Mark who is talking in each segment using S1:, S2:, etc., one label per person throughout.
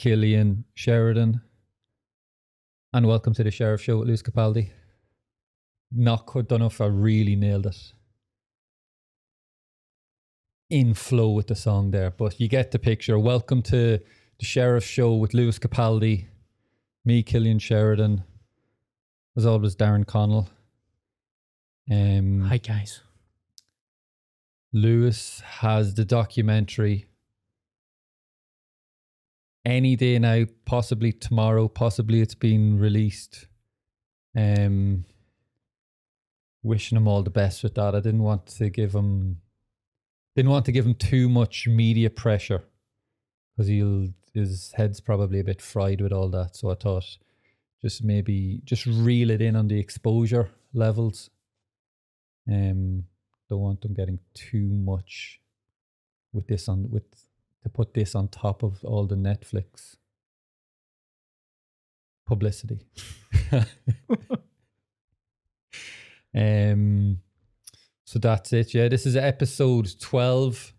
S1: Killian Sheridan. And welcome to the Sheriff Show with Lewis Capaldi. Not quite, don't know if I really nailed it in flow with the song there, but you get the picture. Welcome to the Sheriff Show with Lewis Capaldi, me, Killian Sheridan, as always, Darren Connell. Um,
S2: Hi guys.
S1: Lewis has the documentary any day now, possibly tomorrow, possibly it's been released. Um, wishing him all the best with that. I didn't want to give him, didn't want to give him too much media pressure because he'll his head's probably a bit fried with all that. So I thought, just maybe just reel it in on the exposure levels. Um, don't want them getting too much with this on with to put this on top of all the Netflix publicity. um so that's it. Yeah, this is episode 12.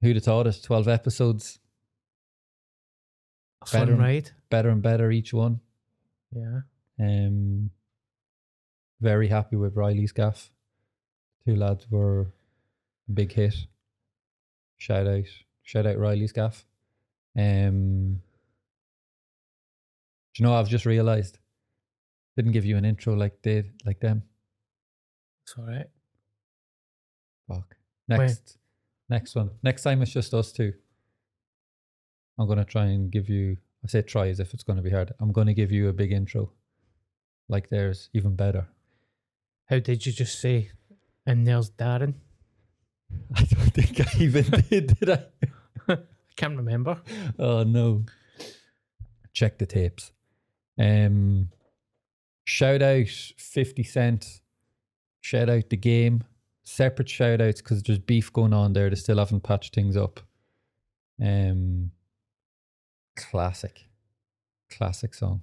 S1: Who'd have thought it? 12 episodes.
S2: Fun
S1: Better.
S2: ride.
S1: Better and better each one.
S2: Yeah.
S1: Um, very happy with Riley's gaff. Two lads were a big hit. Shout out, shout out Riley's gaff. Um, do you know? I've just realised didn't give you an intro like they like them.
S2: It's all right.
S1: Fuck. Next, next one. Next time it's just us two. I'm gonna try and give you. I say try as if it's gonna be hard. I'm gonna give you a big intro, like theirs, even better.
S2: How did you just say? And there's Darren.
S1: I don't think I even did, did I?
S2: I can't remember.
S1: Oh no. Check the tapes. Um shout out 50 Cent. Shout out the game. Separate shout outs because there's beef going on there. They still haven't patched things up. Um classic. Classic song.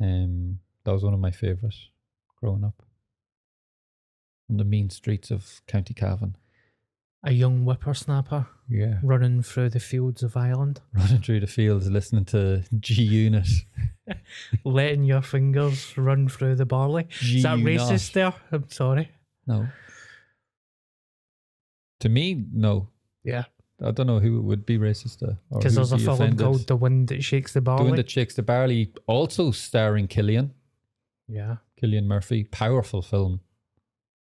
S1: Um that was one of my favourites growing up. On the mean streets of County Cavan.
S2: A young whippersnapper
S1: Yeah.
S2: running through the fields of Ireland,
S1: running through the fields listening to G Unit.
S2: letting your fingers run through the barley. Is that racist there? I'm sorry.
S1: No. To me, no.
S2: Yeah.
S1: I don't know who it would be racist to.
S2: Because there's a film
S1: offended.
S2: called The Wind That Shakes the Barley.
S1: The Chicks the Barley, also starring Killian,
S2: yeah.
S1: Cillian Murphy. Powerful film.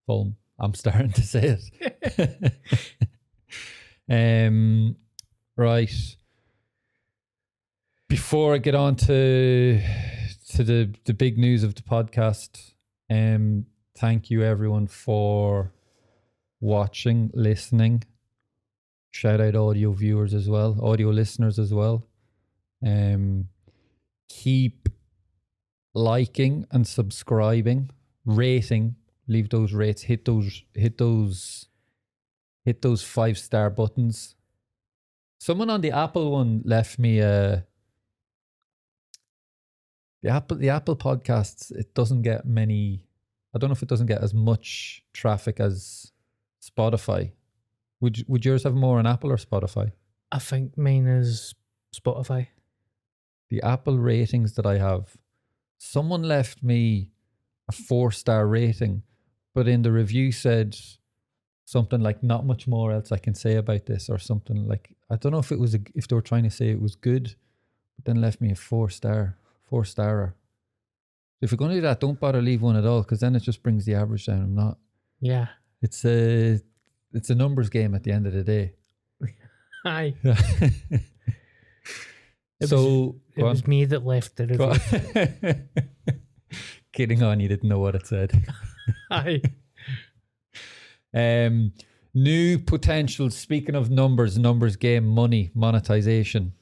S1: Film. I'm starting to say it. um, right. Before I get on to to the the big news of the podcast, um, thank you everyone for watching, listening. Shout out audio viewers as well, audio listeners as well. Um, keep liking and subscribing, rating, leave those rates, hit those, hit those, hit those five star buttons. Someone on the Apple one left me a. The Apple, the Apple podcasts, it doesn't get many. I don't know if it doesn't get as much traffic as Spotify. Would would yours have more on Apple or Spotify?
S2: I think mine is Spotify.
S1: the Apple ratings that I have, someone left me a four star rating, but in the review said something like not much more else I can say about this or something like I don't know if it was a, if they were trying to say it was good, but then left me a four star four starer. If you're going to do that, don't bother leave one at all because then it just brings the average down. I'm not.
S2: Yeah.
S1: It's a it's a numbers game at the end of the day.
S2: Aye. It
S1: so
S2: It
S1: on.
S2: was me that left the review.
S1: Kidding on, you didn't know what it said.
S2: Aye.
S1: Um, new potential. Speaking of numbers, numbers game, money, monetization.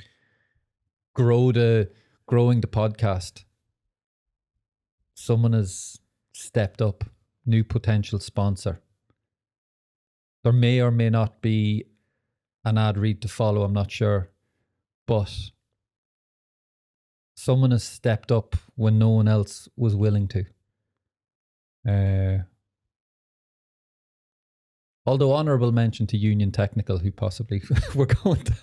S1: Grow the growing the podcast. Someone has stepped up. New potential sponsor. There may or may not be an ad read to follow. I'm not sure, but someone has stepped up when no one else was willing to. Uh, Although honourable mention to Union Technical, who possibly were going to.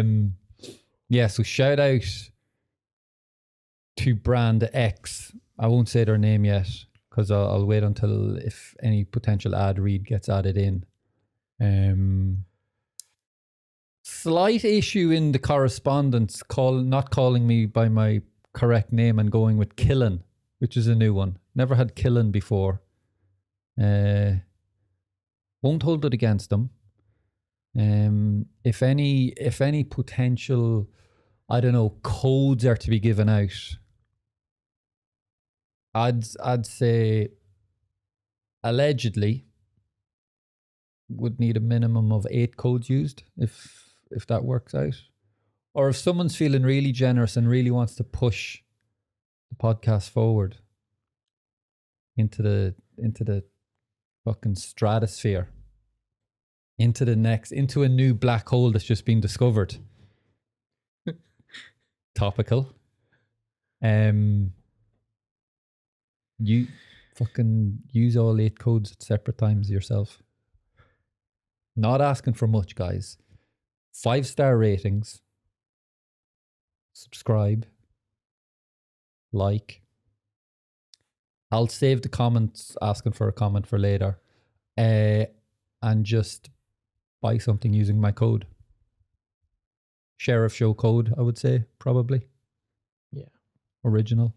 S1: um, yeah, so shout out to brand X. I won't say their name yet because I'll, I'll wait until if any potential ad read gets added in. Um, slight issue in the correspondence, call not calling me by my correct name and going with Killen, which is a new one. Never had Killen before. Uh, won't hold it against them. Um, if any, if any potential, I don't know, codes are to be given out, I'd I'd say allegedly would need a minimum of eight codes used if if that works out. Or if someone's feeling really generous and really wants to push the podcast forward into the into the fucking stratosphere. Into the next into a new black hole that's just been discovered. Topical. Um you fucking use all eight codes at separate times yourself. Not asking for much, guys. Five star ratings. Subscribe. Like. I'll save the comments asking for a comment for later. Uh, and just buy something using my code. Sheriff show code, I would say, probably.
S2: Yeah.
S1: Original.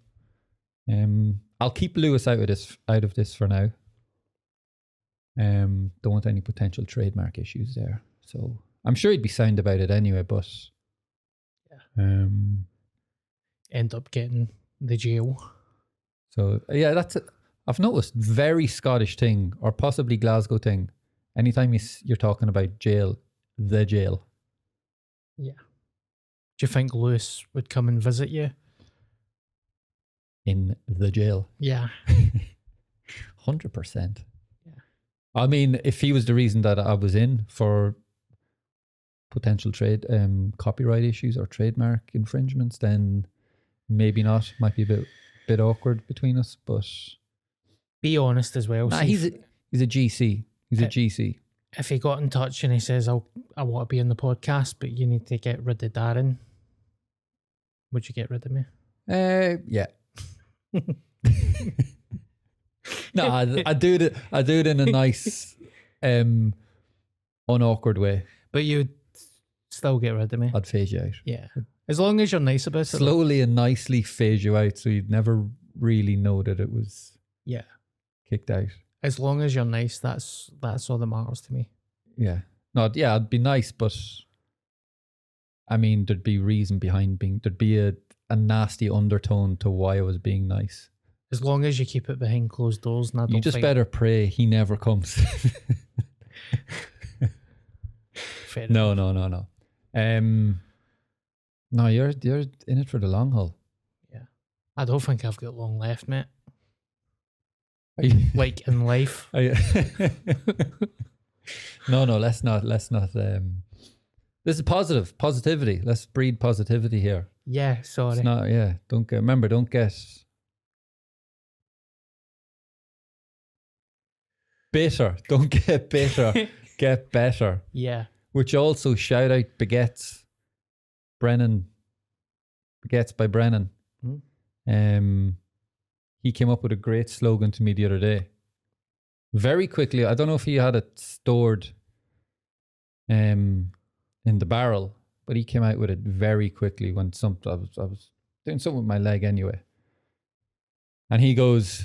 S1: Um I'll keep Lewis out of this out of this for now. Um, don't want any potential trademark issues there. So I'm sure he'd be sound about it anyway, but
S2: Yeah.
S1: Um
S2: End up getting the jail.
S1: so yeah, that's it. I've noticed very Scottish thing or possibly Glasgow thing. Anytime you, you're talking about jail, the jail. Yeah.
S2: Do you think Lewis would come and visit you?
S1: in the jail.
S2: Yeah.
S1: Hundred percent.
S2: Yeah.
S1: I mean, if he was the reason that I was in for potential trade um copyright issues or trademark infringements, then maybe not. Might be a bit bit awkward between us, but
S2: Be honest as well.
S1: Nah,
S2: see
S1: he's
S2: if,
S1: a, he's a GC. He's a
S2: Uh,
S1: GC.
S2: if he got in touch and he says, "I'll I want to be on the podcast, but you need to get rid of Darren," would you get rid of me?
S1: Uh, yeah. no, I, I do it. I do it in a nice, um, unawkward way.
S2: But you'd still get rid of me.
S1: I'd phase you out.
S2: yeah. As long as you're nice about it.
S1: slowly and nicely phase you out so you'd never really know that it was
S2: Yeah.
S1: kicked out.
S2: As long as you're nice, that's that's all that matters to me.
S1: Yeah. No, yeah, it'd be nice, but I mean, there'd be reason behind being, there'd be a, a nasty undertone to why I was being nice.
S2: As long as you keep it behind closed doors and I don't
S1: You just
S2: think
S1: better pray he never comes.
S2: fair
S1: no, no, no, no. Um, no, you're you're in it for the long haul.
S2: Yeah, I don't think I've got long left, mate.
S1: Are you,
S2: Like in life.
S1: No, no, let's not. Let's not. Um, this is positive, positivity. Let's breed positivity here.
S2: Yeah, sorry.
S1: It's not. Yeah, don't get. Remember, don't get bitter. Don't get bitter. get better.
S2: yeah.
S1: Which also shout out begets Brennan. Begets by Brennan.
S2: Hmm.
S1: Um, he came up with a great slogan to me the other day. Very quickly, I don't know if he had it stored um in the barrel, but he came out with it very quickly when some I was I was doing something with my leg anyway. And he goes,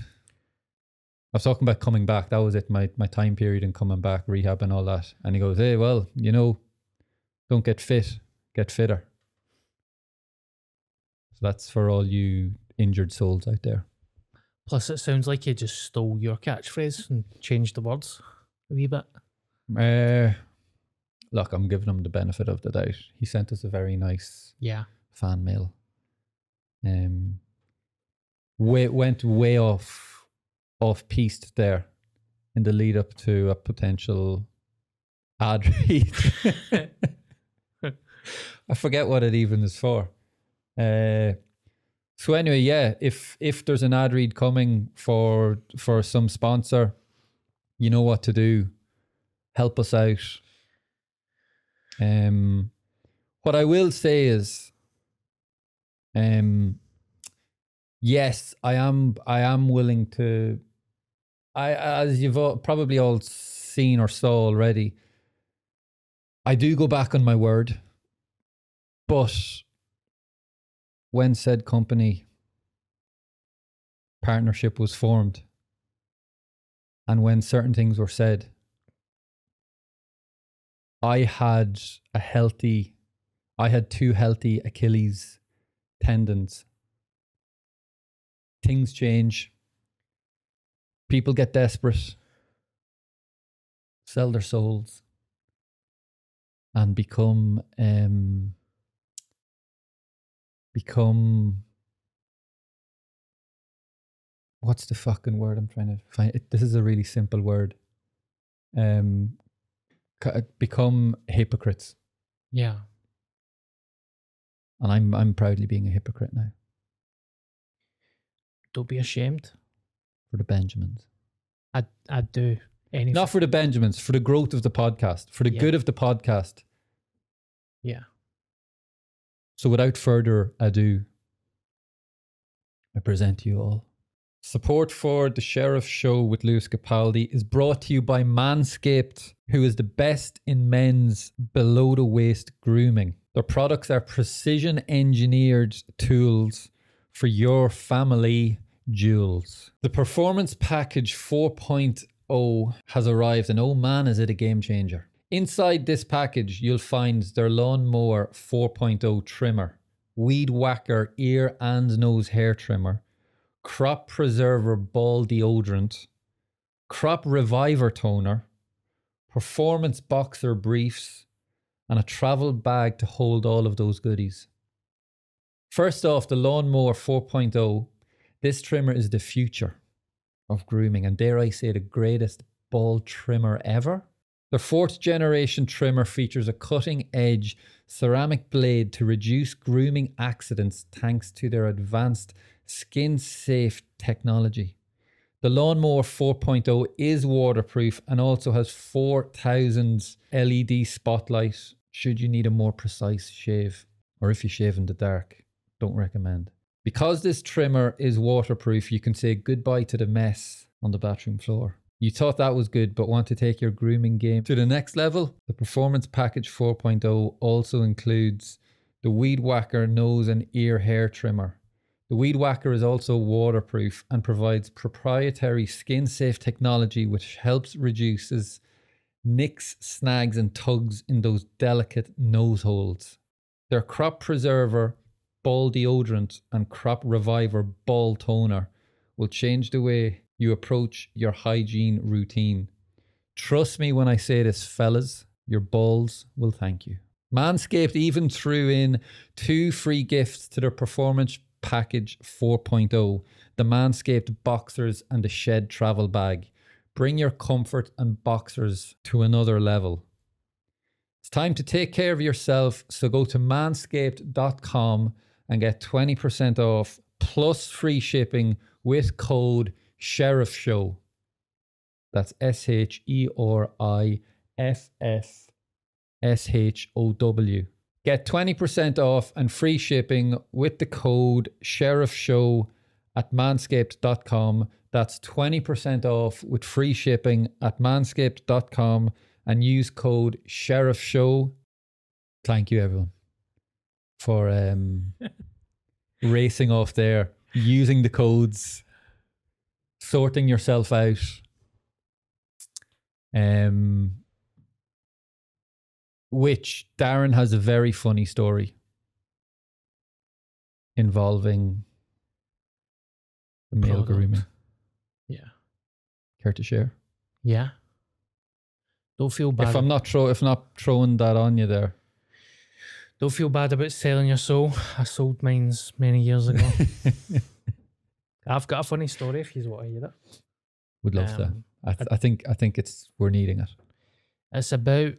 S1: I was talking about coming back. That was it, my my time period and coming back, rehab and all that. And he goes, Hey, well, you know, don't get fit, get fitter. So that's for all you injured souls out there.
S2: Plus, it sounds like you just stole your catchphrase and changed the words a wee bit.
S1: Uh, look, I'm giving him the benefit of the doubt. He sent us a very nice
S2: Yeah.
S1: fan mail. Um, way, went way off off piste there in the lead up to a potential ad read. I forget what it even is for. Uh, so anyway, yeah, if if there's an ad read coming for for some sponsor, You know what to do. Help us out. Um, what I will say is, um, yes, I am. I am willing to. I, as you've all, probably all seen or saw already, I do go back on my word, but when said company partnership was formed, and when certain things were said, I had a healthy, I had two healthy Achilles tendons. Things change. People get desperate, sell their souls, and become um, become what's the fucking word I'm trying to find? It, this is a really simple word. Um, become hypocrites,
S2: Yeah.
S1: and I'm I'm proudly being a hypocrite now
S2: Don't be ashamed.
S1: for the Benjamins.
S2: I'd, I'd do anything.
S1: Not for the Benjamins, for the growth of the podcast, for the
S2: Yeah.
S1: good of the podcast.
S2: yeah.
S1: So without further ado, I present you all. Support for the Sheriff Show with Lewis Capaldi is brought to you by Manscaped, who is the best in men's below the waist grooming. Their products are precision engineered tools for your family jewels. The Performance Package 4.0 has arrived, and oh man, is it a game changer! Inside this package, you'll find their Lawnmower 4.0 trimmer, Weed Whacker ear and nose hair trimmer, Crop Preserver ball deodorant, Crop Reviver toner, Performance Boxer briefs, and a travel bag to hold all of those goodies. First off, the Lawnmower 4.0. This trimmer is the future of grooming, and dare I say, the greatest ball trimmer ever. The fourth generation trimmer features a cutting edge ceramic blade to reduce grooming accidents thanks to their advanced skin safe technology. The Lawnmower 4.0 is waterproof and also has 4000 LED spotlights should you need a more precise shave or if you shave in the dark. Don't recommend. Because this trimmer is waterproof, you can say goodbye to the mess on the bathroom floor. You thought that was good, but want to take your grooming game to the next level? The Performance Package 4.0 also includes the Weed Whacker nose and ear hair trimmer. The Weed Whacker is also waterproof and provides proprietary skin safe technology which helps reduces nicks, snags, and tugs in those delicate nose holes. Their crop preserver, ball deodorant, and crop reviver ball toner will change the way you approach your hygiene routine. Trust me when I say this, fellas, your balls will thank you. Manscaped even threw in two free gifts to their performance package 4.0 the Manscaped Boxers and the Shed Travel Bag. Bring your comfort and boxers to another level. It's time to take care of yourself, so go to manscaped.com and get 20% off plus free shipping with code Sheriff Show. That's S H E R I F F S H O W. Get 20% off and free shipping with the code Sheriff Show at manscaped.com. That's 20% off with free shipping at manscaped.com and use code Sheriff Show. Thank you, everyone, for um, racing off there, using the codes, sorting yourself out. Um, which Darren has a very funny story involving the male
S2: Product.
S1: grooming.
S2: Yeah.
S1: Care to share?
S2: Yeah. Don't feel bad.
S1: If I'm not throw, if not throwing that on you there,
S2: Don't feel bad about selling your soul. I sold mine's many years ago. I've got a funny story if you want to hear it.
S1: would love.
S2: Um,
S1: I, th- I think I think it's we're needing it.
S2: It's about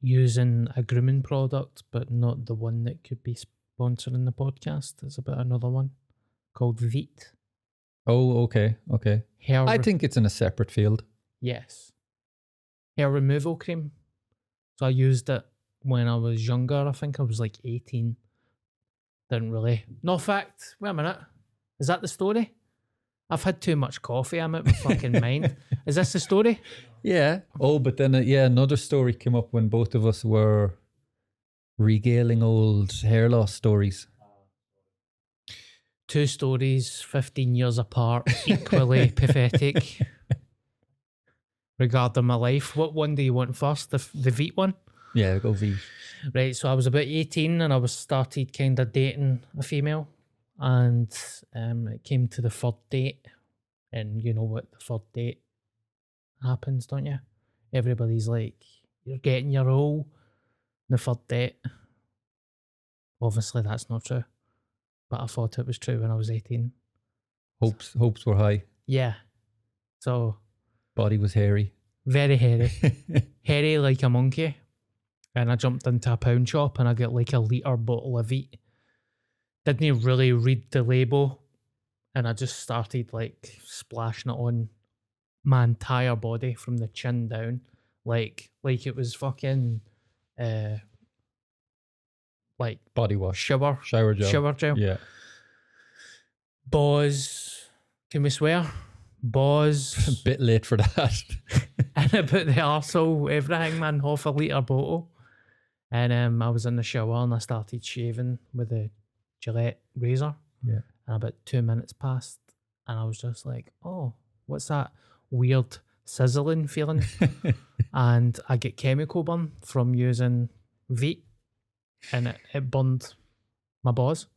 S2: using a grooming product, but not the one that could be sponsoring the podcast. It's about another one called Veet.
S1: Oh, okay, okay.
S2: Hair
S1: I
S2: re-
S1: think it's in a separate field.
S2: yes. hair removal cream. So I used it when I was younger. I think I was like 18. Didn't really. No fact. Wait a minute. Is that the story? I've had too much coffee. I'm out my fucking mind. Is this the story?
S1: Yeah. Oh, but then uh, yeah, another story came up when both of us were regaling old hair loss stories.
S2: Two stories, 15 years apart, equally pathetic regarding my life. What one do you want first? The, the Veet one?
S1: Yeah, go V.
S2: Right, so I was about 18 and I was started kind of dating a female and um, it came to the third date and you know what the third date happens, don't you? Everybody's like, you're getting your role the third date. Obviously that's not true, but I thought it was true when I was 18.
S1: Hopes hopes were high.
S2: Yeah, so
S1: Body was hairy.
S2: very hairy. hairy like a monkey. And I jumped into a pound shop and I got like a litre bottle of Veet. Didn't really read the label. And I just started like splashing it on my entire body from the chin down. Like like it was fucking uh like
S1: Body wash.
S2: shower
S1: Shower gel.
S2: shower gel.
S1: Yeah.
S2: Boz can we swear? Boz A
S1: Bit late for that.
S2: and I about the arsehole, everything, man, half a litre bottle. And um, I was in the shower and I started shaving with a Gillette razor.
S1: Yeah.
S2: And about two minutes passed, and I was just like, oh, what's that weird sizzling feeling? and I get chemical burn from using Veet, and it, it burned my balls.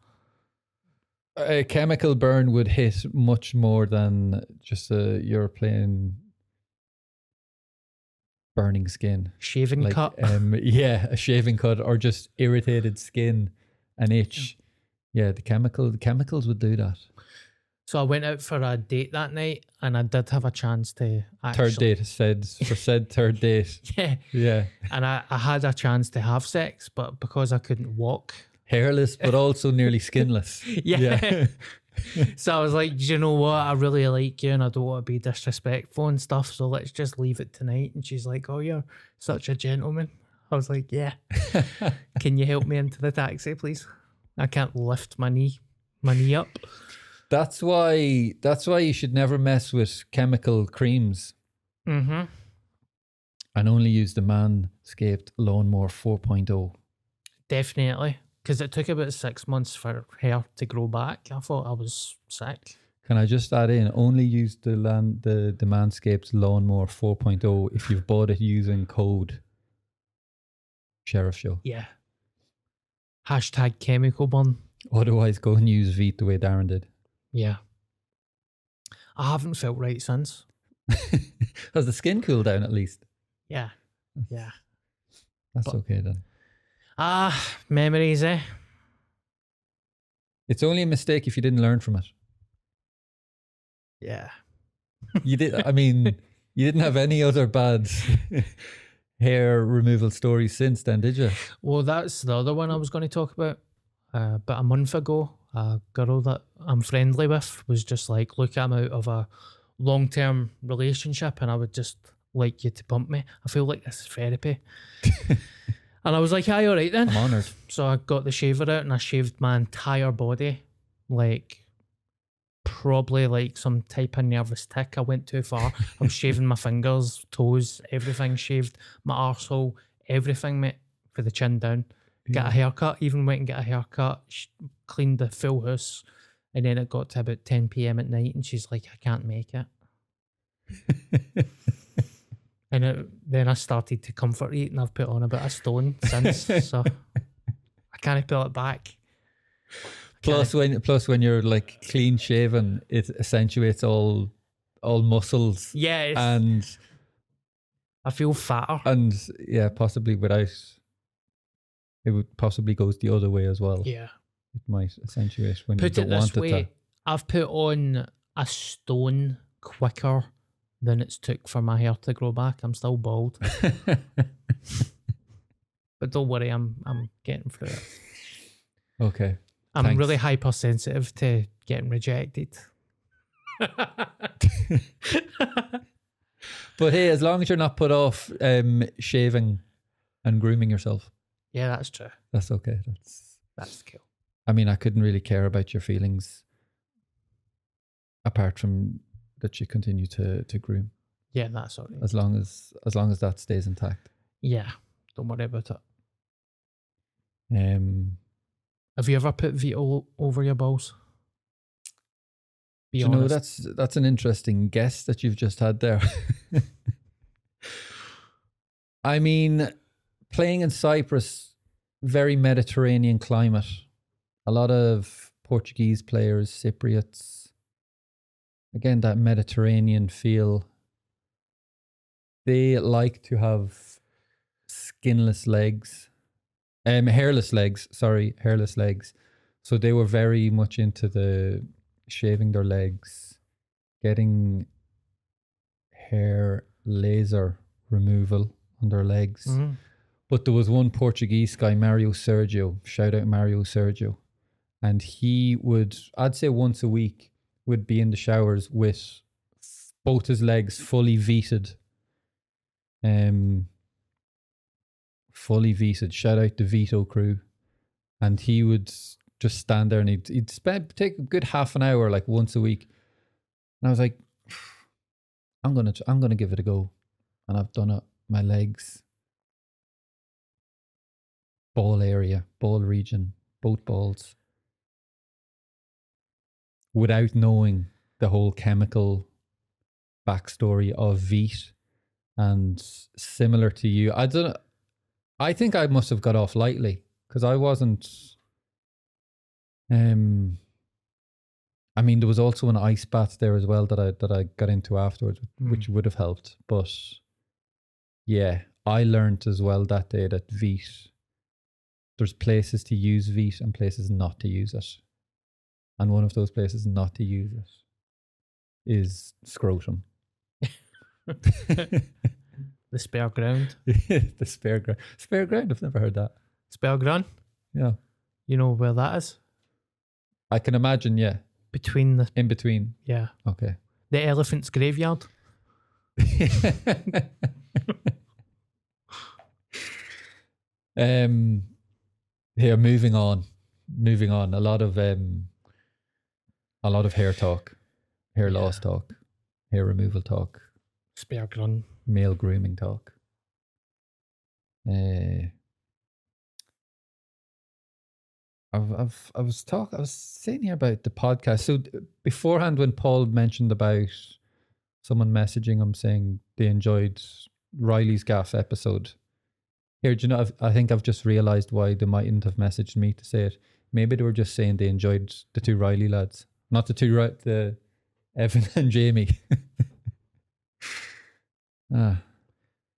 S1: a chemical burn would hit much more than just a you're playing burning skin.
S2: Shaving
S1: Like
S2: cut.
S1: um yeah, a shaving cut or just irritated skin, an itch. Yeah, the chemical the chemicals would do that.
S2: so I went out for a date that night, and I did have a chance to actually.
S1: Third date said for said third date.
S2: Yeah.
S1: Yeah.
S2: and I, I had a chance to have sex, but because I couldn't walk,
S1: Hairless but also nearly skinless.
S2: yeah. so I was like, you know what? I really like you, and I don't want to be disrespectful and stuff. So let's just leave it tonight." And she's like, "Oh, you're such a gentleman." I was like, "Yeah." Can you help me into the taxi, please? I can't lift my knee, my knee up.
S1: That's why that's why you should never mess with chemical creams
S2: Mm-hmm.
S1: and only use the Manscaped Lawnmower oh. 4.0.
S2: Definitely, because it took about six months for hair to grow back. I thought I was sick.
S1: Can I just add in? Only use the land the, the Manscaped Lawnmower 4.0 if you've bought it using code Sheriff Show.
S2: Yeah. Hashtag chemical burn.
S1: Otherwise, go and use Veet the way Darren did.
S2: Yeah. I haven't felt right since.
S1: Has the skin cooled down at least?
S2: Yeah. Yeah.
S1: That's
S2: But-
S1: okay then.
S2: Ah, memories, eh?
S1: It's only a mistake if you didn't learn from it.
S2: Yeah.
S1: You did. I mean, you didn't have any other bad hair removal stories since then, did you?
S2: Well, that's the other one I was going to talk about. Uh, about a month ago, a girl that I'm friendly with was just like, Look, I'm out of a long term relationship and I would just like you to pump me. I feel like this is therapy. and I was like, Hi, all right then.
S1: I'm honoured.
S2: So I got the shaver out and I shaved my entire body, like probably like some type of nervous tick. I went too far. I'm shaving my fingers, toes, everything shaved, my arsehole, everything, mate, for the chin down. Get a haircut, even went and get a haircut, sh- cleaned the full house. And then it got to about 10 p.m. at night and she's like, I can't make it. And it, then I started to comfort eat and I've put on about a stone since. so I can't pull it back.
S1: Plus, when plus when you're like clean shaven, it accentuates all all muscles
S2: Yeah, it's,
S1: and
S2: I feel fatter.
S1: and yeah, possibly without it would possibly goes the other way as well.
S2: yeah.
S1: It might accentuate when
S2: Put
S1: you don't
S2: this
S1: want
S2: way
S1: it
S2: I've put on a stone quicker than it's took for my hair to grow back. I'm still bald. But don't worry, I'm I'm getting through it.
S1: okay.
S2: I'm
S1: Thanks.
S2: really hypersensitive to getting rejected.
S1: but hey, as long as you're not put off um, shaving and grooming yourself,
S2: Yeah, that's true.
S1: that's okay. That's.
S2: That's cool.
S1: I mean, I couldn't really care about your feelings, apart from that you continue to to groom.
S2: Yeah, that's all right.
S1: As long as as long as that stays intact.
S2: Yeah, don't worry about it.
S1: Um,
S2: Have you ever put veto over your balls? Be
S1: you know that's that's an interesting guess that you've just had there. I mean, playing in Cyprus, very Mediterranean climate. A lot of Portuguese players, Cypriots. Again, that Mediterranean feel. They like to have skinless legs, um, hairless legs. Sorry, hairless legs. So they were very much into the shaving their legs, getting hair laser removal on their legs.
S2: Mhm.
S1: But there was one Portuguese guy, Mario Sergio. Shout out Mario Sergio. And he would, I'd say once a week, would be in the showers with both his legs fully veted. Um, fully veted. Shout out the Veto crew. And he would just stand there and he'd, he'd spend take a good half an hour, like once a week. And I was like, I'm gonna, I'm gonna give it a go. And I've done it. My legs, ball area, ball region, both balls, without knowing the whole chemical backstory of Veet. And similar to you, I don't. I think I must have got off lightly because I wasn't. Um, I mean, there was also an ice bath there as well that I that I got into afterwards,
S2: Mm.
S1: which would have helped. But yeah, I learned as well that day that Veet, there's places to use Veet and places not to use it. And one of those places not to use it is scrotum.
S2: The spare ground.
S1: the spare ground. Spare ground, I've never heard that.
S2: Spare ground.
S1: Yeah.
S2: You know where that is?
S1: I can imagine, yeah.
S2: Between the
S1: In between.
S2: yeah
S1: Okay.
S2: the elephant's graveyard.
S1: um here moving on moving on a lot of um a lot of hair talk hair
S2: Yeah.
S1: loss talk hair removal talk
S2: Spare ground.
S1: Male grooming talk uh I've, I've, I was talk. I was saying here about the podcast. So beforehand, when Paul mentioned about someone messaging him saying they enjoyed Riley's gaff episode, here, do you know? I've, I think I've just realised why they mightn't have messaged me to say it. Maybe they were just saying they enjoyed the two Riley lads, not the two the Evan and Jamie. ah,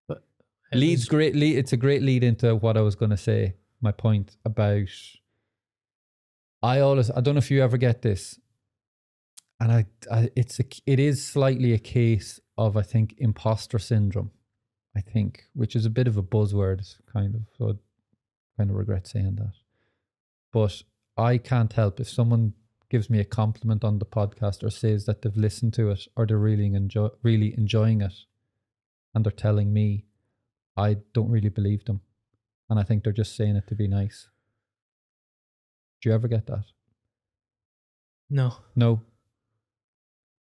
S2: It
S1: leads great. Lead, it's a great lead into what I was going to say. My point about. I always. I don't know if you ever get this, and I. I it's a. It is slightly a case of I think imposter syndrome. I think, which is a bit of a buzzword, kind of. So, I kind of regret saying that. But I can't help if someone gives me a compliment on the podcast or says that they've listened to it or they're really enjoy really enjoying it, and they're telling me, I don't really believe them, and I think they're just saying it to be nice. Do you ever get that?
S2: No,
S1: No.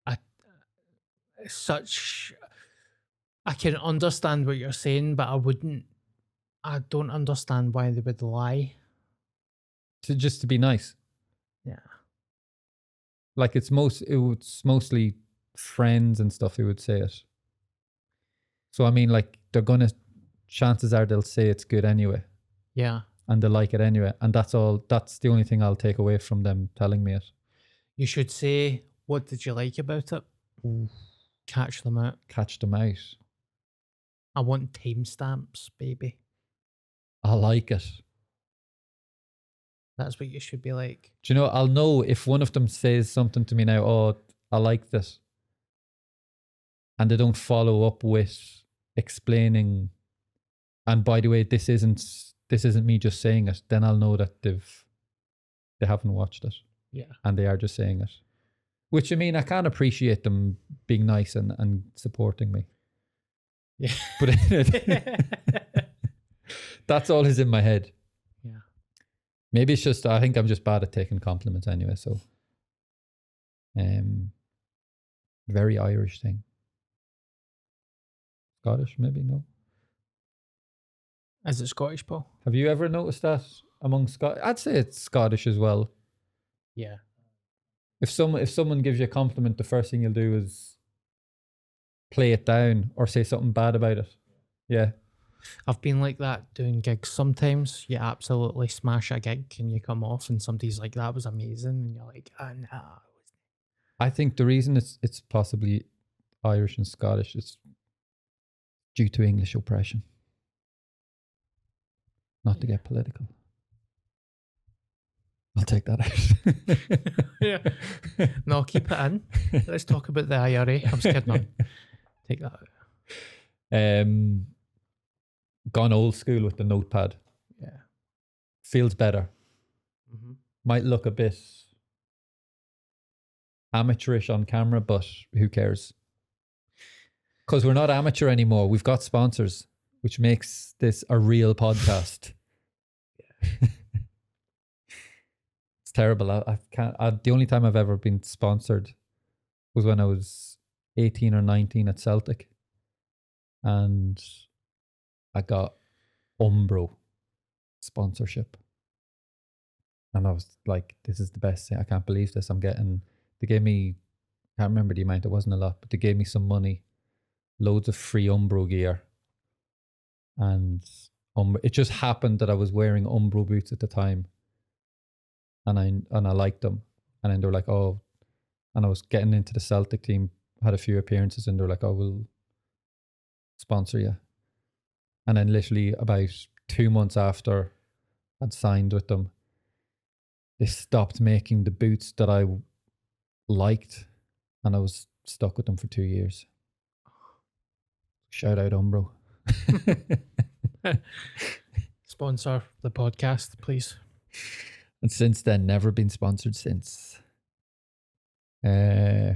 S2: it's uh, such. I can understand what you're saying, but I wouldn't. I don't understand why they would lie.
S1: To just to be nice.
S2: Yeah.
S1: Like it's most it's mostly friends and stuff who would say it. So I mean like they're gonna chances are they'll say it's good anyway.
S2: Yeah.
S1: And they like it anyway. And that's all that's the only thing I'll take away from them telling me it.
S2: You should say, what did you like about it? Catch them out.
S1: Catch them out.
S2: I want timestamps, baby.
S1: I like it.
S2: That's what you should be like.
S1: Do you know, I'll know if one of them says something to me now, oh, I like this. And they don't follow up with explaining and by the way, this isn't this isn't me just saying it, then I'll know that they've they haven't watched it
S2: Yeah.
S1: and they are just saying it. Which I mean I can appreciate them being nice and, and supporting me.
S2: Yeah.
S1: But that's all is in my head.
S2: Yeah.
S1: Maybe it's just I think I'm just bad at taking compliments anyway. So, um, very Irish thing. Scottish, maybe no.
S2: Is it Scottish, Paul?
S1: Have you ever noticed that among Scot? I'd say it's Scottish as well.
S2: Yeah.
S1: If someone if someone gives you a compliment, the first thing you'll do is play it down or say something bad about it. Yeah.
S2: I've been like that doing gigs. Sometimes you absolutely smash a gig and you come off and somebody's like, that was amazing. And you're like, ah, oh, no.
S1: I think the reason it's it's possibly Irish and Scottish is due to English oppression. Not to get political. I'll take that out.
S2: Yeah. No, keep it in. Let's talk about the IRA. I'm scared man. Take that out.
S1: Um, gone old school with the notepad.
S2: Yeah.
S1: Feels better.
S2: hmm
S1: Might look a bit amateurish on camera, but who cares? Because we're not amateur anymore. We've got sponsors, which makes this a real podcast. it's terrible. I, I can't. I, the only time I've ever been sponsored was when I was eighteen or nineteen at Celtic, and I got Umbro sponsorship. And I was like, this is the best thing. I can't believe this. I'm getting, they gave me, I can't remember the amount, it wasn't a lot, but they gave me some money, loads of free Umbro gear. And um, it just happened that I was wearing Umbro boots at the time. And I, and I liked them. And then they were like, oh, and I was getting into the Celtic team, had a few appearances, and they were like, oh, we'll sponsor you. And then literally about two months after I'd signed with them, they stopped making the boots that I liked, and I was stuck with them for two years. Shout out Umbro.
S2: Sponsor the podcast, please.
S1: and since then, never been sponsored since. Uh,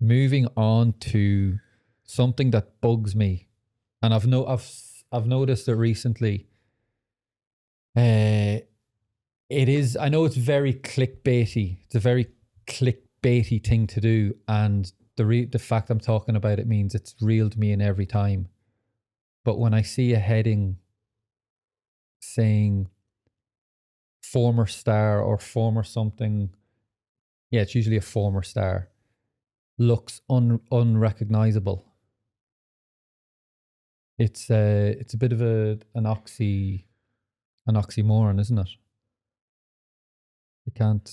S1: moving on to something that bugs me, and I've no, I've I've noticed it recently. Uh, it is. I know it's very clickbaity. It's a very clickbaity thing to do, and the re- the fact I'm talking about it means it's reeled me in every time. But when I see a heading saying former star or former something, yeah, it's usually a former star, looks un unrecognizable. It's a it's a bit of a an oxy an oxymoron, isn't it? You can't.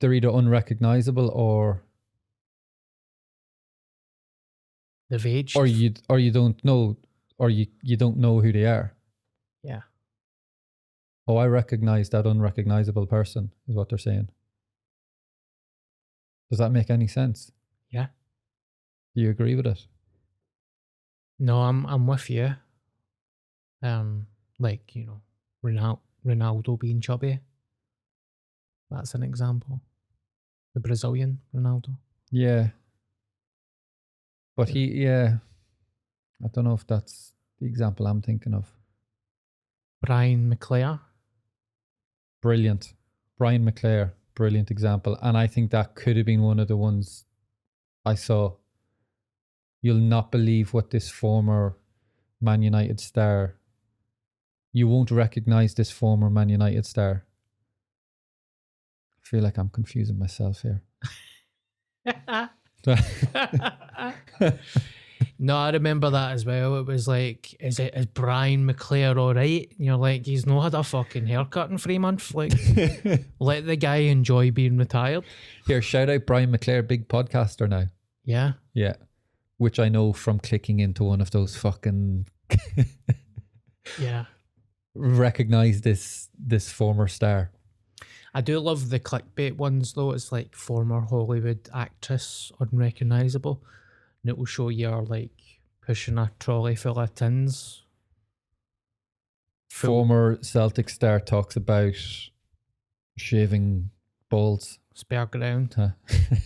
S1: They're either unrecognizable or
S2: They've aged.
S1: or you or you don't know or you you don't know who they are.
S2: yeah.
S1: Oh, I recognize that unrecognizable person, is what they're saying. Does that make any sense?
S2: Yeah.
S1: Do you agree with it?
S2: No, I'm I'm with you. Um, like you know, Ronaldo, Ronaldo being chubby. That's an example. The Brazilian Ronaldo.
S1: Yeah. But he, yeah. I don't know if that's the example I'm thinking of.
S2: Brian McClair.
S1: Brilliant. Brian McClair, brilliant example. And I think that could have been one of the ones I saw. You'll not believe what this former Man United star, you won't recognize this former Man United star. I feel like I'm confusing myself here.
S2: no, I remember that as well. It was like, is it is Brian McClair all right? And you're like, he's not had a fucking haircut in three months. Like, let the guy enjoy being retired.
S1: Here, shout out Brian McClair, big podcaster now.
S2: Yeah.
S1: Yeah. Which I know from clicking into one of those fucking
S2: Yeah.
S1: recognize this this former star.
S2: I do love the clickbait ones though. It's like former Hollywood actress unrecognizable. And it will show you're like pushing a trolley full of tins. Full-
S1: Former Celtic star talks about shaving balls.
S2: spare ground.
S1: Huh.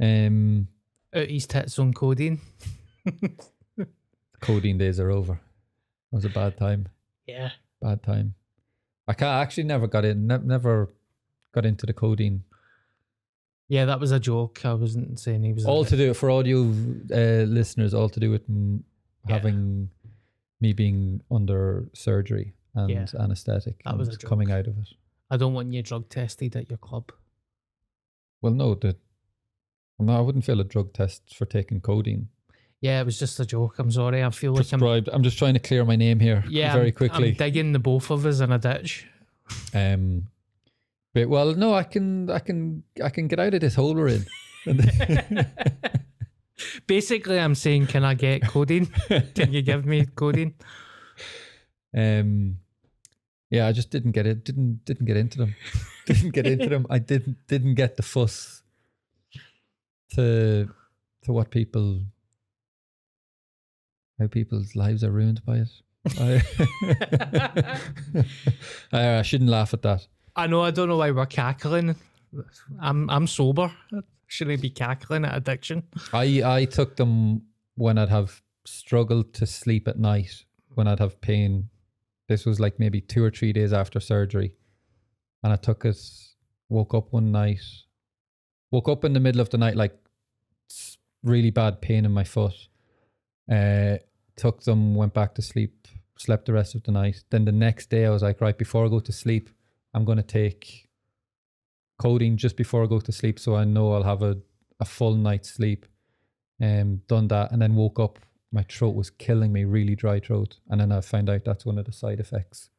S1: Um,
S2: Out his tits on codeine.
S1: codeine days are over. It was a bad time.
S2: Yeah.
S1: Bad time. I can't I actually never got in. Ne- never got into the codeine.
S2: Yeah, that was a joke. I wasn't saying he was
S1: All to do for audio uh, listeners. All to do with m-
S2: Yeah.
S1: having me being under surgery and
S2: Yeah.
S1: anesthetic.
S2: That was
S1: and
S2: joke.
S1: coming out of it.
S2: I don't want you drug tested at your club.
S1: Well, no, the no, I wouldn't fail a drug test for taking codeine.
S2: Yeah, it was just a joke. I'm sorry. I feel like I'm
S1: I'm, just trying to clear my name here.
S2: yeah,
S1: very
S2: I'm-
S1: quickly.
S2: I'm digging the both of us in a ditch.
S1: Um, but well, no, I can, I can, I can get out of this hole we're in.
S2: Basically, I'm saying, can I get codeine? can you give me codeine?
S1: um, yeah, I just didn't get it. Didn't didn't get into them. didn't get into them. I didn't didn't get the fuss to to what people how people's lives are ruined by it. I, I, I shouldn't laugh at that.
S2: I know. I don't know why we're cackling. I'm I'm sober. Shouldn't be cackling at addiction?
S1: I I took them when I'd have struggled to sleep at night, when I'd have pain. This was like maybe two or three days after surgery. And I took it, woke up one night, woke up in the middle of the night, like really bad pain in my foot. Uh, took them, went back to sleep, slept the rest of the night. Then the next day, I was like, right, before I go to sleep, I'm going to take codeine just before I go to sleep so I know I'll have a, a full night's sleep. Um, done that and then woke up. My throat was killing me, really dry throat. And then I found out that's one of the side effects.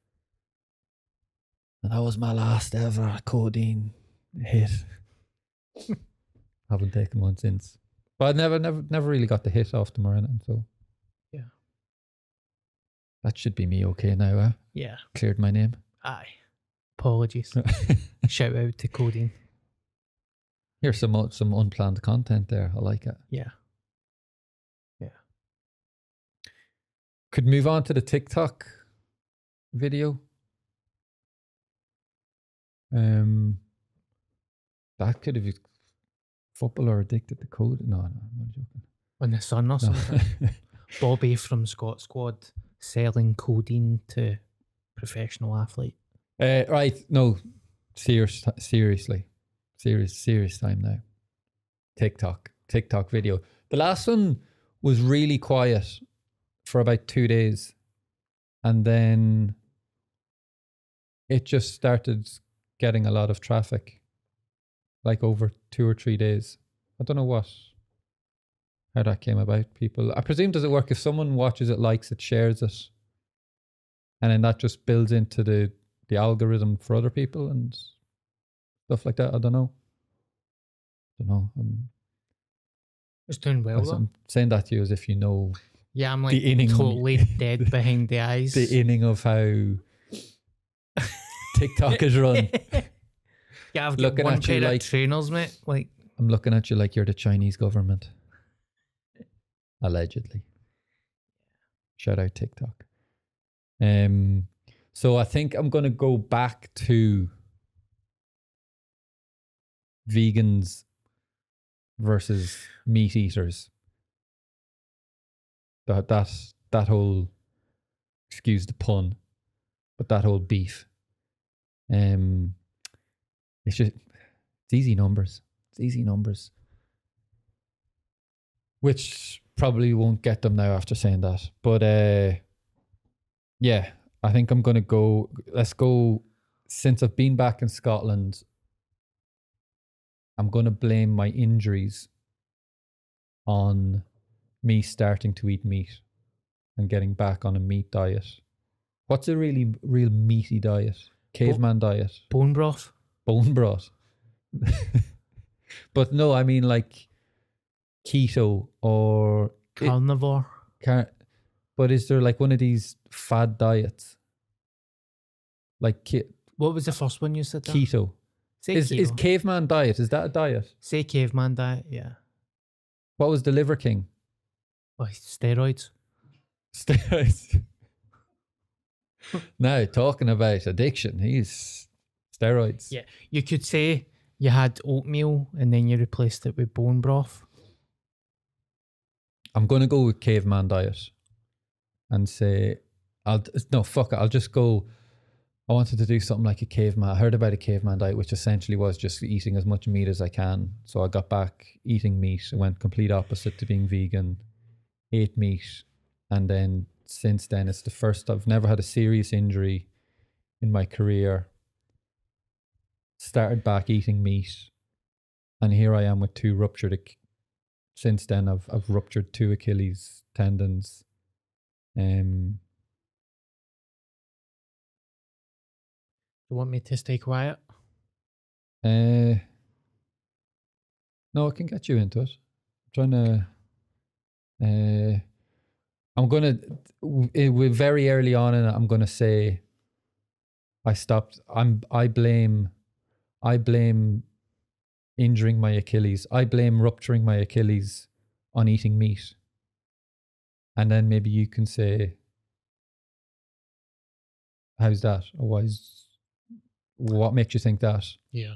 S1: And that was my last ever codeine hit. Haven't taken one since. But I never, never, never really got the hit off them or anything. So. That should be me okay now. Eh?
S2: Yeah.
S1: Cleared my name.
S2: Aye. Apologies. Shout out to codeine.
S1: Here's some some unplanned content there. I like it.
S2: Yeah. Yeah.
S1: Could move on to the TikTok video. Um, that could have been footballer addicted to code. No, no, I'm not joking.
S2: On the sun or
S1: No.
S2: something. Bobby from Scot Squad selling codeine to professional athlete.
S1: uh, right, no, serious, seriously, serious, serious time now. TikTok, TikTok video. The last one was really quiet for about two days, and then it just started getting a lot of traffic, like over two or three days. I don't know what how that came about. People, I presume, does it work if someone watches it, likes it, shares it, and then that just builds into the the algorithm for other people and stuff like that. I don't know. I don't know. I'm, um,
S2: It's doing well though.
S1: I'm saying that to you as if you know
S2: Yeah, I'm like
S1: the inning-
S2: totally dead behind the eyes.
S1: the inning of how TikTok is run.
S2: yeah, I've got
S1: looking
S2: one
S1: at you
S2: pair
S1: like-
S2: of trainers, mate. Like,
S1: I'm looking at you like you're the Chinese government. Allegedly. Shout out TikTok. Um so I think I'm gonna go back to vegans versus meat eaters. That that that whole excuse the pun, but that whole beef. Um it's just it's easy numbers. It's easy numbers. Which probably won't get them now after saying that. But uh yeah, I think I'm gonna go let's go since I've been back in Scotland, I'm gonna blame my injuries on me starting to eat meat and getting back on a meat diet. What's a really real meaty diet? Caveman diet
S2: bone broth.
S1: bone broth. but no, I mean like keto or it-
S2: Carnivore.
S1: car- but is there like one of these fad diets? Like ke-
S2: What was the first one you said? there?
S1: keto.
S2: Say
S1: Is is caveman diet? Is that a diet?
S2: Say caveman diet. Yeah.
S1: What was the Liver King?
S2: Oh, steroids.
S1: Steroids. now talking about addiction, he's steroids.
S2: Yeah. You could say you had oatmeal and then you replaced it with bone broth.
S1: I'm gonna go with caveman diet, and say, I'll no fuck it. I'll just go. I wanted to do something like a caveman. I heard about a caveman diet, which essentially was just eating as much meat as I can. So I got back eating meat. I went complete opposite to being vegan, ate meat, and then since then it's the first I've never had a serious injury in my career. Started back eating meat, and here I am with two ruptured. Since then, I've I've ruptured two Achilles tendons. Um,
S2: You want me to stay quiet?
S1: Uh, no, I can get you into it. I'm trying to. Uh, I'm gonna. eh, We're very early on, and I'm gonna say. I stopped. I'm. I blame. I blame. Injuring my Achilles. I blame rupturing my Achilles on eating meat. And then maybe you can say. How's that? Or why is, what makes you think that?
S2: Yeah.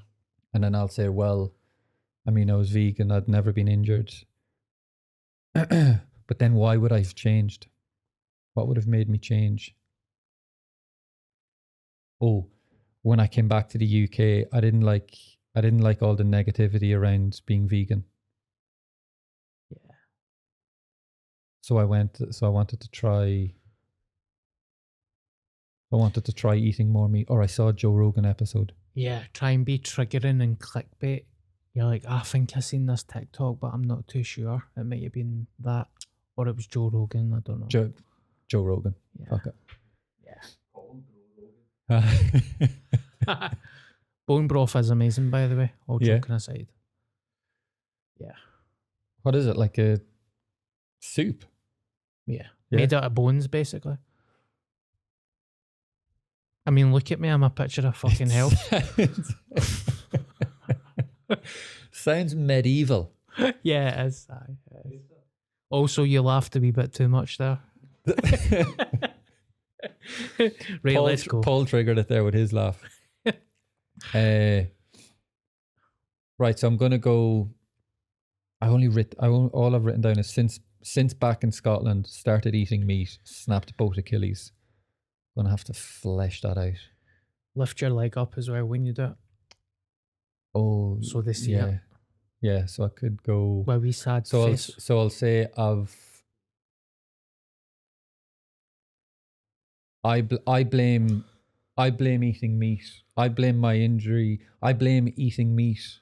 S1: And then I'll say, well, I mean, I was vegan, I'd never been injured. but then why would I have changed? What would have made me change? Oh, when I came back to the UK, I didn't like I didn't like all the negativity around being vegan.
S2: Yeah.
S1: So I went so I wanted to try I wanted to try eating more meat or I saw a Joe Rogan episode.
S2: Yeah. Try and be triggering and clickbait. You're like, ah, I think I seen this TikTok, but I'm not too sure. It might have been that, or it was Joe Rogan. I don't know.
S1: Joe Joe Rogan.
S2: yeah.
S1: Fuck it.
S2: Yeah. Bone broth is amazing, by the way. All
S1: Yeah.
S2: joking aside. Yeah.
S1: what is it like a soup?
S2: Yeah.
S1: Yeah.
S2: Made out of bones, basically. I mean, look at me. I'm a picture of fucking health.
S1: Sounds- medieval.
S2: yeah, it is. it is. Also, you laughed a wee bit too much there. right,
S1: Paul,
S2: let's go.
S1: Paul triggered it there with his laugh. Uh, right, so I'm gonna go. I only writ. I on- all I've written down is since since back in Scotland started eating meat, snapped both Achilles. Gonna have to flesh that out.
S2: Lift your leg up as well when you do it.
S1: Oh,
S2: So they see
S1: yeah,
S2: it.
S1: yeah. So I could go.
S2: Well, we sad
S1: So I'll, so I'll say I've I bl- I blame I blame eating meat. I blame my injury. I blame eating meat.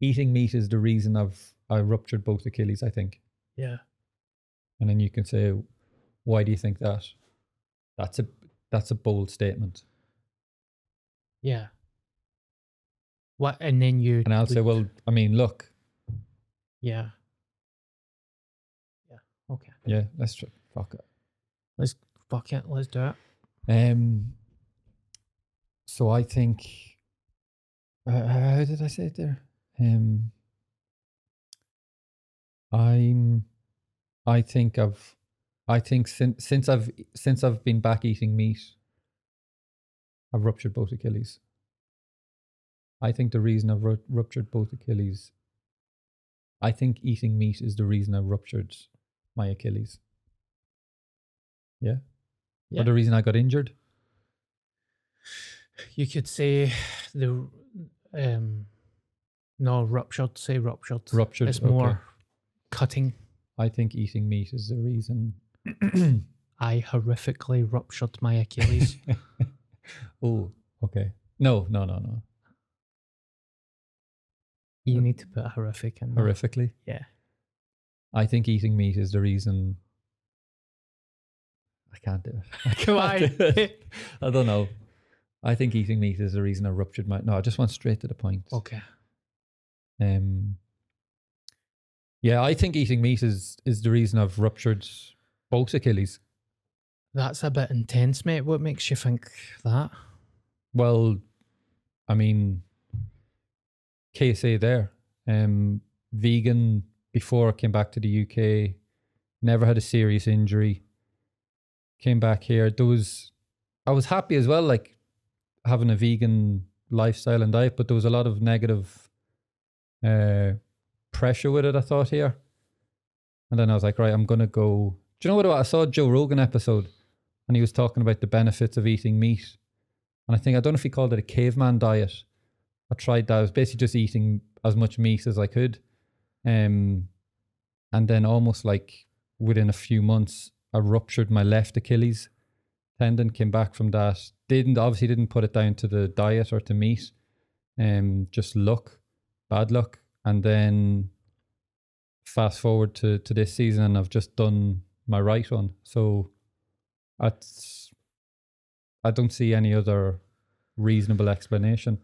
S1: Eating meat is the reason I've I ruptured both Achilles, I think.
S2: Yeah.
S1: And then you can say, why do you think that? That's a that's a bold statement.
S2: Yeah. What? And then you.
S1: And I'll say, well, I mean, look,
S2: Yeah. Yeah. Okay.
S1: yeah, let's try. Fuck it.
S2: Let's fuck it. Let's do it.
S1: Um. So I think. Uh, how did I say it there? Um. I'm. I think I've. I think since since I've since I've been back eating meat. I've ruptured both Achilles. I think the reason I've ru- ruptured both Achilles. I think eating meat is the reason I ruptured my Achilles. Yeah.
S2: Yeah.
S1: Or the reason I got injured.
S2: You could say the. Um. No, ruptured. Say ruptured.
S1: Ruptured.
S2: It's
S1: okay.
S2: more cutting.
S1: I think eating meat is the reason.
S2: I horrifically ruptured my Achilles.
S1: oh, okay. No, no, no, no.
S2: you need to put horrific in. there.
S1: Horrifically.
S2: Yeah.
S1: I think eating meat is the reason. I can't do it. I can't
S2: Why?
S1: do it. I don't know. I think eating meat is the reason I ruptured my. No, I just went straight to the point.
S2: Okay.
S1: Um. Yeah, I think eating meat is is the reason I've ruptured both Achilles.
S2: That's a bit intense, mate. What makes you think that?
S1: Well, I mean, KSA there. Um, vegan before I came back to the UK. Never had a serious injury. Came back here. There was, I was happy as well, like having a vegan lifestyle and diet, but there was a lot of negative uh, pressure with it. I thought here, and then I was like, right, I'm gonna go. Do you know what? I saw Joe Rogan episode, and he was talking about the benefits of eating meat, and I think I don't know if he called it a caveman diet. I tried that. I was basically just eating as much meat as I could, um, and then almost like within a few months, I ruptured my left Achilles tendon. Came back from that. Didn't obviously didn't put it down to the diet or to meat, um, just luck, bad luck, and then fast forward to to this season, and I've just done my right one. So, that's I don't see any other reasonable explanation.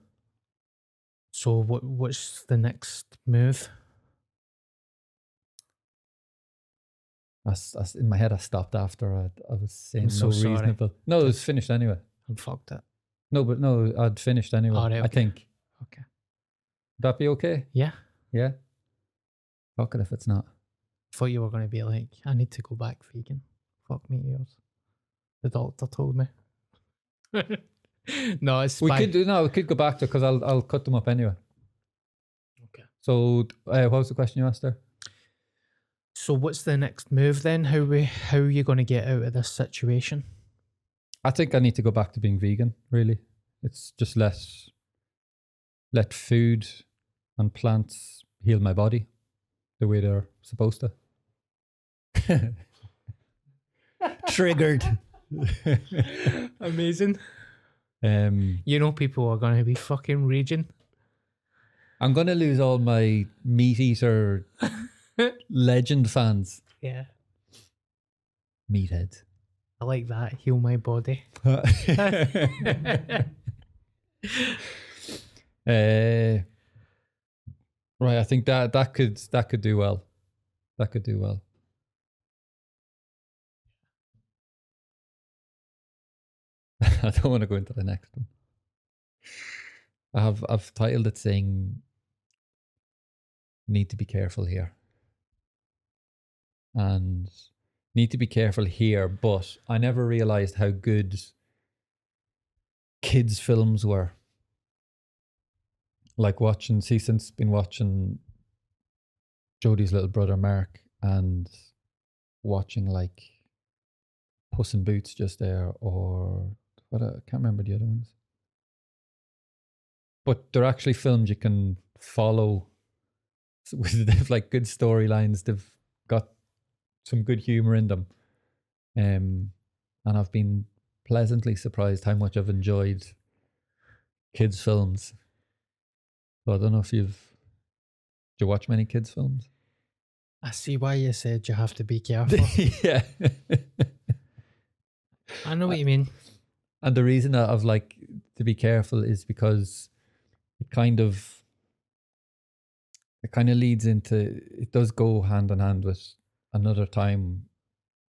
S2: So what what's the next move?
S1: I, I in my head, I stopped after I, I was saying
S2: so
S1: no
S2: sorry.
S1: reasonable. No, it was finished anyway.
S2: I'm fucked it.
S1: No, but no, I'd finished anyway.
S2: Alright,
S1: I think.
S2: Okay.
S1: Would that be okay?
S2: Yeah.
S1: Yeah. Fuck it if it's not.
S2: Thought you were gonna be like, I need to go back vegan. Fuck me ears. The doctor told me. no, it's
S1: We
S2: fine.
S1: could do no. We could go back to because I'll I'll cut them up anyway.
S2: Okay.
S1: So, uh, what was the question you asked there?
S2: So what's the next move then? How we how are you gonna get out of this situation?
S1: I think I need to go back to being vegan. Really, it's just let let food and plants heal my body the way they're supposed to. Triggered.
S2: Amazing.
S1: um,
S2: You know people are gonna be fucking raging.
S1: I'm gonna lose all my meat eater legend fans.
S2: Yeah.
S1: Meathead.
S2: I like that. Heal my body.
S1: Uh, right, I think that that could that could do well. That could do well. I don't want to go into the next one. I have I've titled it saying need to be careful here. And need to be careful here, but I never realized how good kids films were. Like watching see since been watching Jodie's little brother Mark and watching like Puss in Boots just there or what I can't remember the other ones. But they're actually films you can follow with like good storylines. They've some good humor in them. Um and I've been pleasantly surprised how much I've enjoyed kids films. So I don't know if you've do you watch many kids films?
S2: I see why you said you have to be careful.
S1: yeah.
S2: I know what you mean.
S1: And the reason that I've like to be careful is because it kind of it kind of leads into it does go hand in hand with another time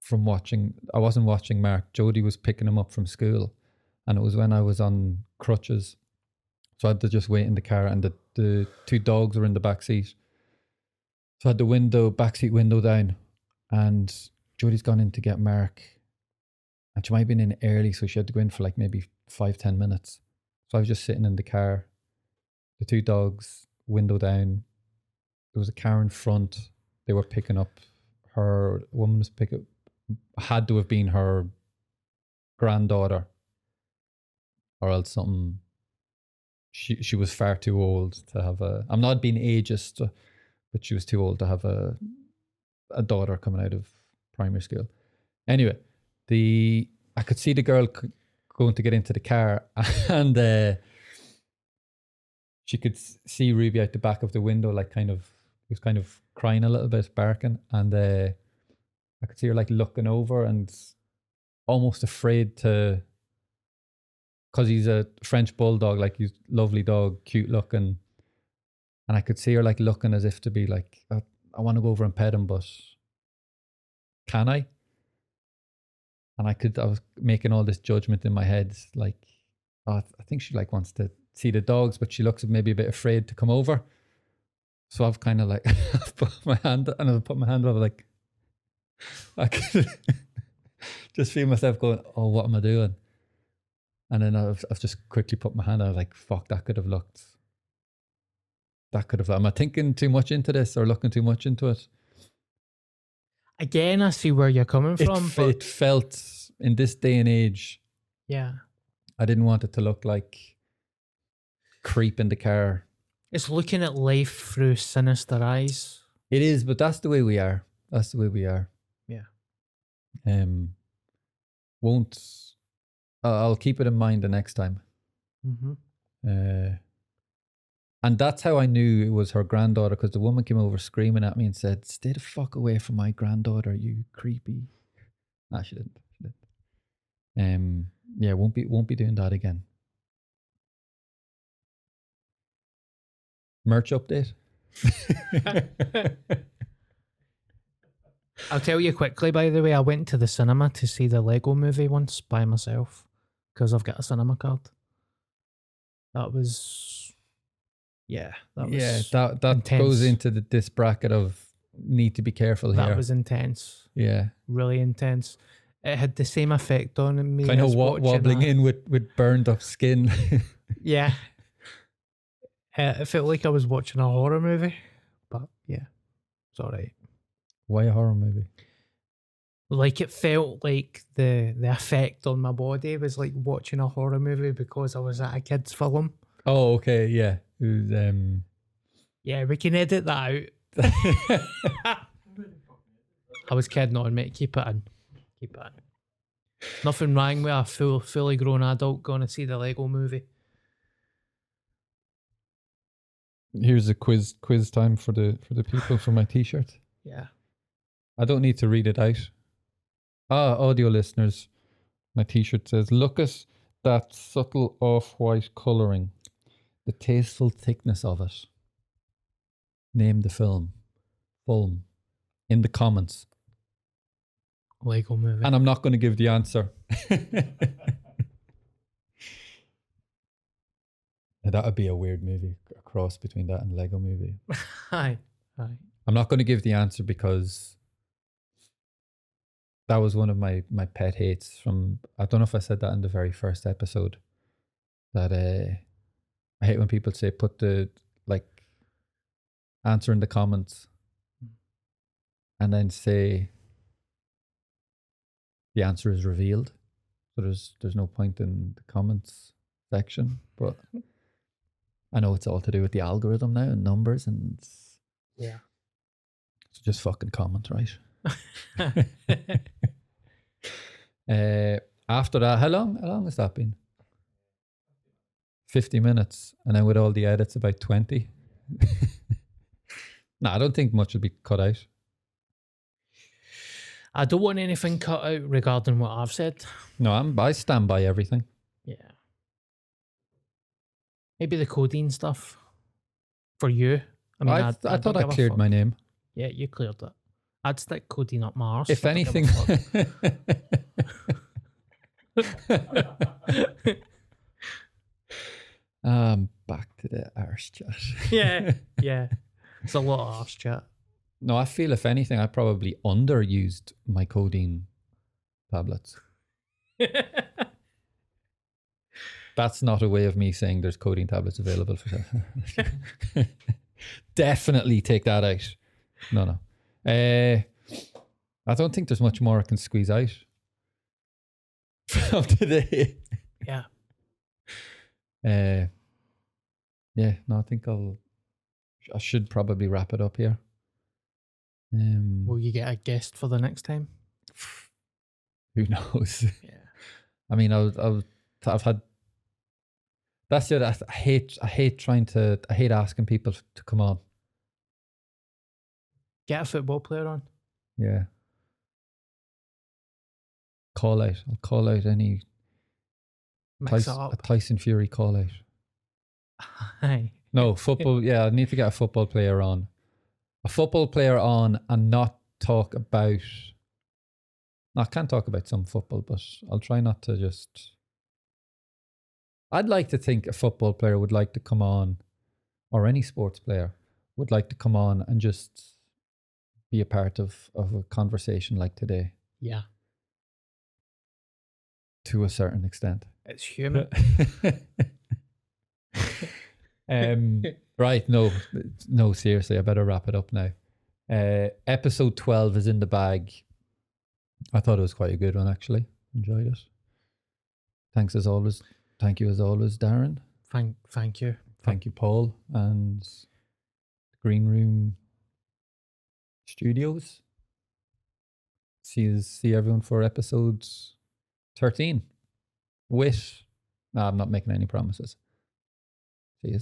S1: from watching I wasn't watching Mark. Jody was picking him up from school and it was when I was on crutches. So I had to just wait in the car and the, the two dogs were in the back seat. So I had the window, back seat window down and Jody's gone in to get Mark and she might have been in early, so she had to go in for like maybe five, ten minutes. So I was just sitting in the car, the two dogs, window down. There was a car in front. They were picking up her woman was picking had to have been her granddaughter, or else something. She she was far too old to have a. I'm not being ageist, but she was too old to have a a daughter coming out of primary school. Anyway, the I could see the girl c- going to get into the car, and uh, she could see Ruby out the back of the window, like kind of he was kind of crying a little bit, barking, and uh, I could see her like looking over and almost afraid to, because he's a French bulldog, like he's lovely dog, cute looking, and I could see her like looking as if to be like, I, I want to go over and pet him, but can I? and I could I was making all this judgment in my head like oh, I think she like wants to see the dogs but she looks maybe a bit afraid to come over so I've kind of like put my hand and I've put my hand over like I could just feel myself going oh what am I doing And then I've, I've just quickly put my hand out, like, fuck, that could have looked. That could have. Am I thinking too much into this or looking too much into it?
S2: Again, I see where you're coming
S1: It,
S2: from,
S1: f-
S2: but
S1: it felt in this day and age,
S2: yeah,
S1: I didn't want it to look like creep in the car.
S2: It's looking at life through sinister eyes.
S1: It is, but that's the way we are. That's the way we are.
S2: Yeah.
S1: Um. Won't. I'll I'll keep it in mind the next time.
S2: Mm-hmm.
S1: Uh, and that's how I knew it was her granddaughter because the woman came over screaming at me and said, "Stay the fuck away from my granddaughter, you creepy." Nah, she didn't. She didn't. Um. Yeah, won't be won't be doing that again. Merch update.
S2: I'll tell you quickly, by the way, I went to the cinema to see the Lego movie once by myself because I've got a cinema card. That was, yeah, that was,
S1: yeah, that that
S2: intense.
S1: goes into the, this bracket of need to be careful
S2: that
S1: here.
S2: That was intense,
S1: yeah,
S2: really intense. It had the same effect on me.
S1: kind of wa- wobbling
S2: that.
S1: in with with burned up skin.
S2: Yeah. Uh, it felt like I was watching a horror movie, but yeah, it's all right.
S1: Why a horror movie?
S2: Like it felt like the the effect on my body was like watching a horror movie because I was at a kids' film.
S1: Oh, okay, yeah. It was, um,
S2: Yeah, we can edit that out. I was kidding on, mate. Keep it in. Keep it in. Nothing wrong with a full, fully grown adult going to see the Lego movie.
S1: Here's a quiz quiz time for the for the people for my t-shirt.
S2: Yeah.
S1: I don't need to read it out. Ah, audio listeners, my t-shirt says, "Look at that subtle off-white coloring, the tasteful thickness of it." Name the film. Film. In the comments,
S2: Lego movie.
S1: and I'm not going to give the answer. that would be a weird movie, a cross between that and Lego movie.
S2: Aye. Aye.
S1: I'm not going to give the answer because that was one of my my pet hates from I don't know if I said that in the very first episode that uh I hate when people say put the like answer in the comments and then say the answer is revealed. So there's there's no point in the comments section, but I know it's all to do with the algorithm now and numbers and
S2: Yeah.
S1: so just fucking comment, right? Uh, after that, how long? How long has that been? Fifty minutes, and then with all the edits, about twenty. no, I don't think much will be cut out.
S2: I don't want anything cut out regarding what I've said.
S1: No, I'm. I stand by everything.
S2: Yeah. Maybe the codeine stuff for you. I
S1: I,
S2: mean,
S1: I,
S2: I,
S1: thought I cleared my name.
S2: Yeah, you cleared it. I'd stick codeine up my arse.
S1: if
S2: I don't give a
S1: anything, um, back to the arse chat.
S2: yeah, yeah. It's a lot of arse chat.
S1: No, I feel if anything, I probably underused my codeine tablets. That's not a way of me saying there's codeine tablets available for sale. Definitely take that out. No, no. Uh, I don't think there's much more I can squeeze out from today.
S2: yeah.
S1: Uh, yeah, no, I think I'll. I should probably wrap it up here. Um,
S2: Will you get a guest for the next time?
S1: who knows?
S2: Yeah.
S1: I mean, I was, I was, I've had. That's it. I, I hate. I hate trying to. I hate asking people to come on.
S2: Get a football player on.
S1: Yeah. Call out. I'll call out any
S2: Mike
S1: Tyson, a. Tyson Fury call out.
S2: Aye.
S1: No football. yeah, I need to get a football player on. A football player on and not talk about. I can't talk about some football, but I'll try not to just. I'd like to think a football player would like to come on, or any sports player would like to come on and just be a part of, of a conversation like today.
S2: Yeah.
S1: to a certain extent.
S2: It's human.
S1: um, right, no, no, seriously, I better wrap it up now. Uh, episode 12 is in the bag. I thought it was quite a good one, actually. Enjoyed it. Thanks as always. Thank you as always, Darren.
S2: Thank, thank you.
S1: Thank you, Paul, and Green Room Studios. See you, see everyone for episode thirteen. With, no, I'm not making any promises. See you.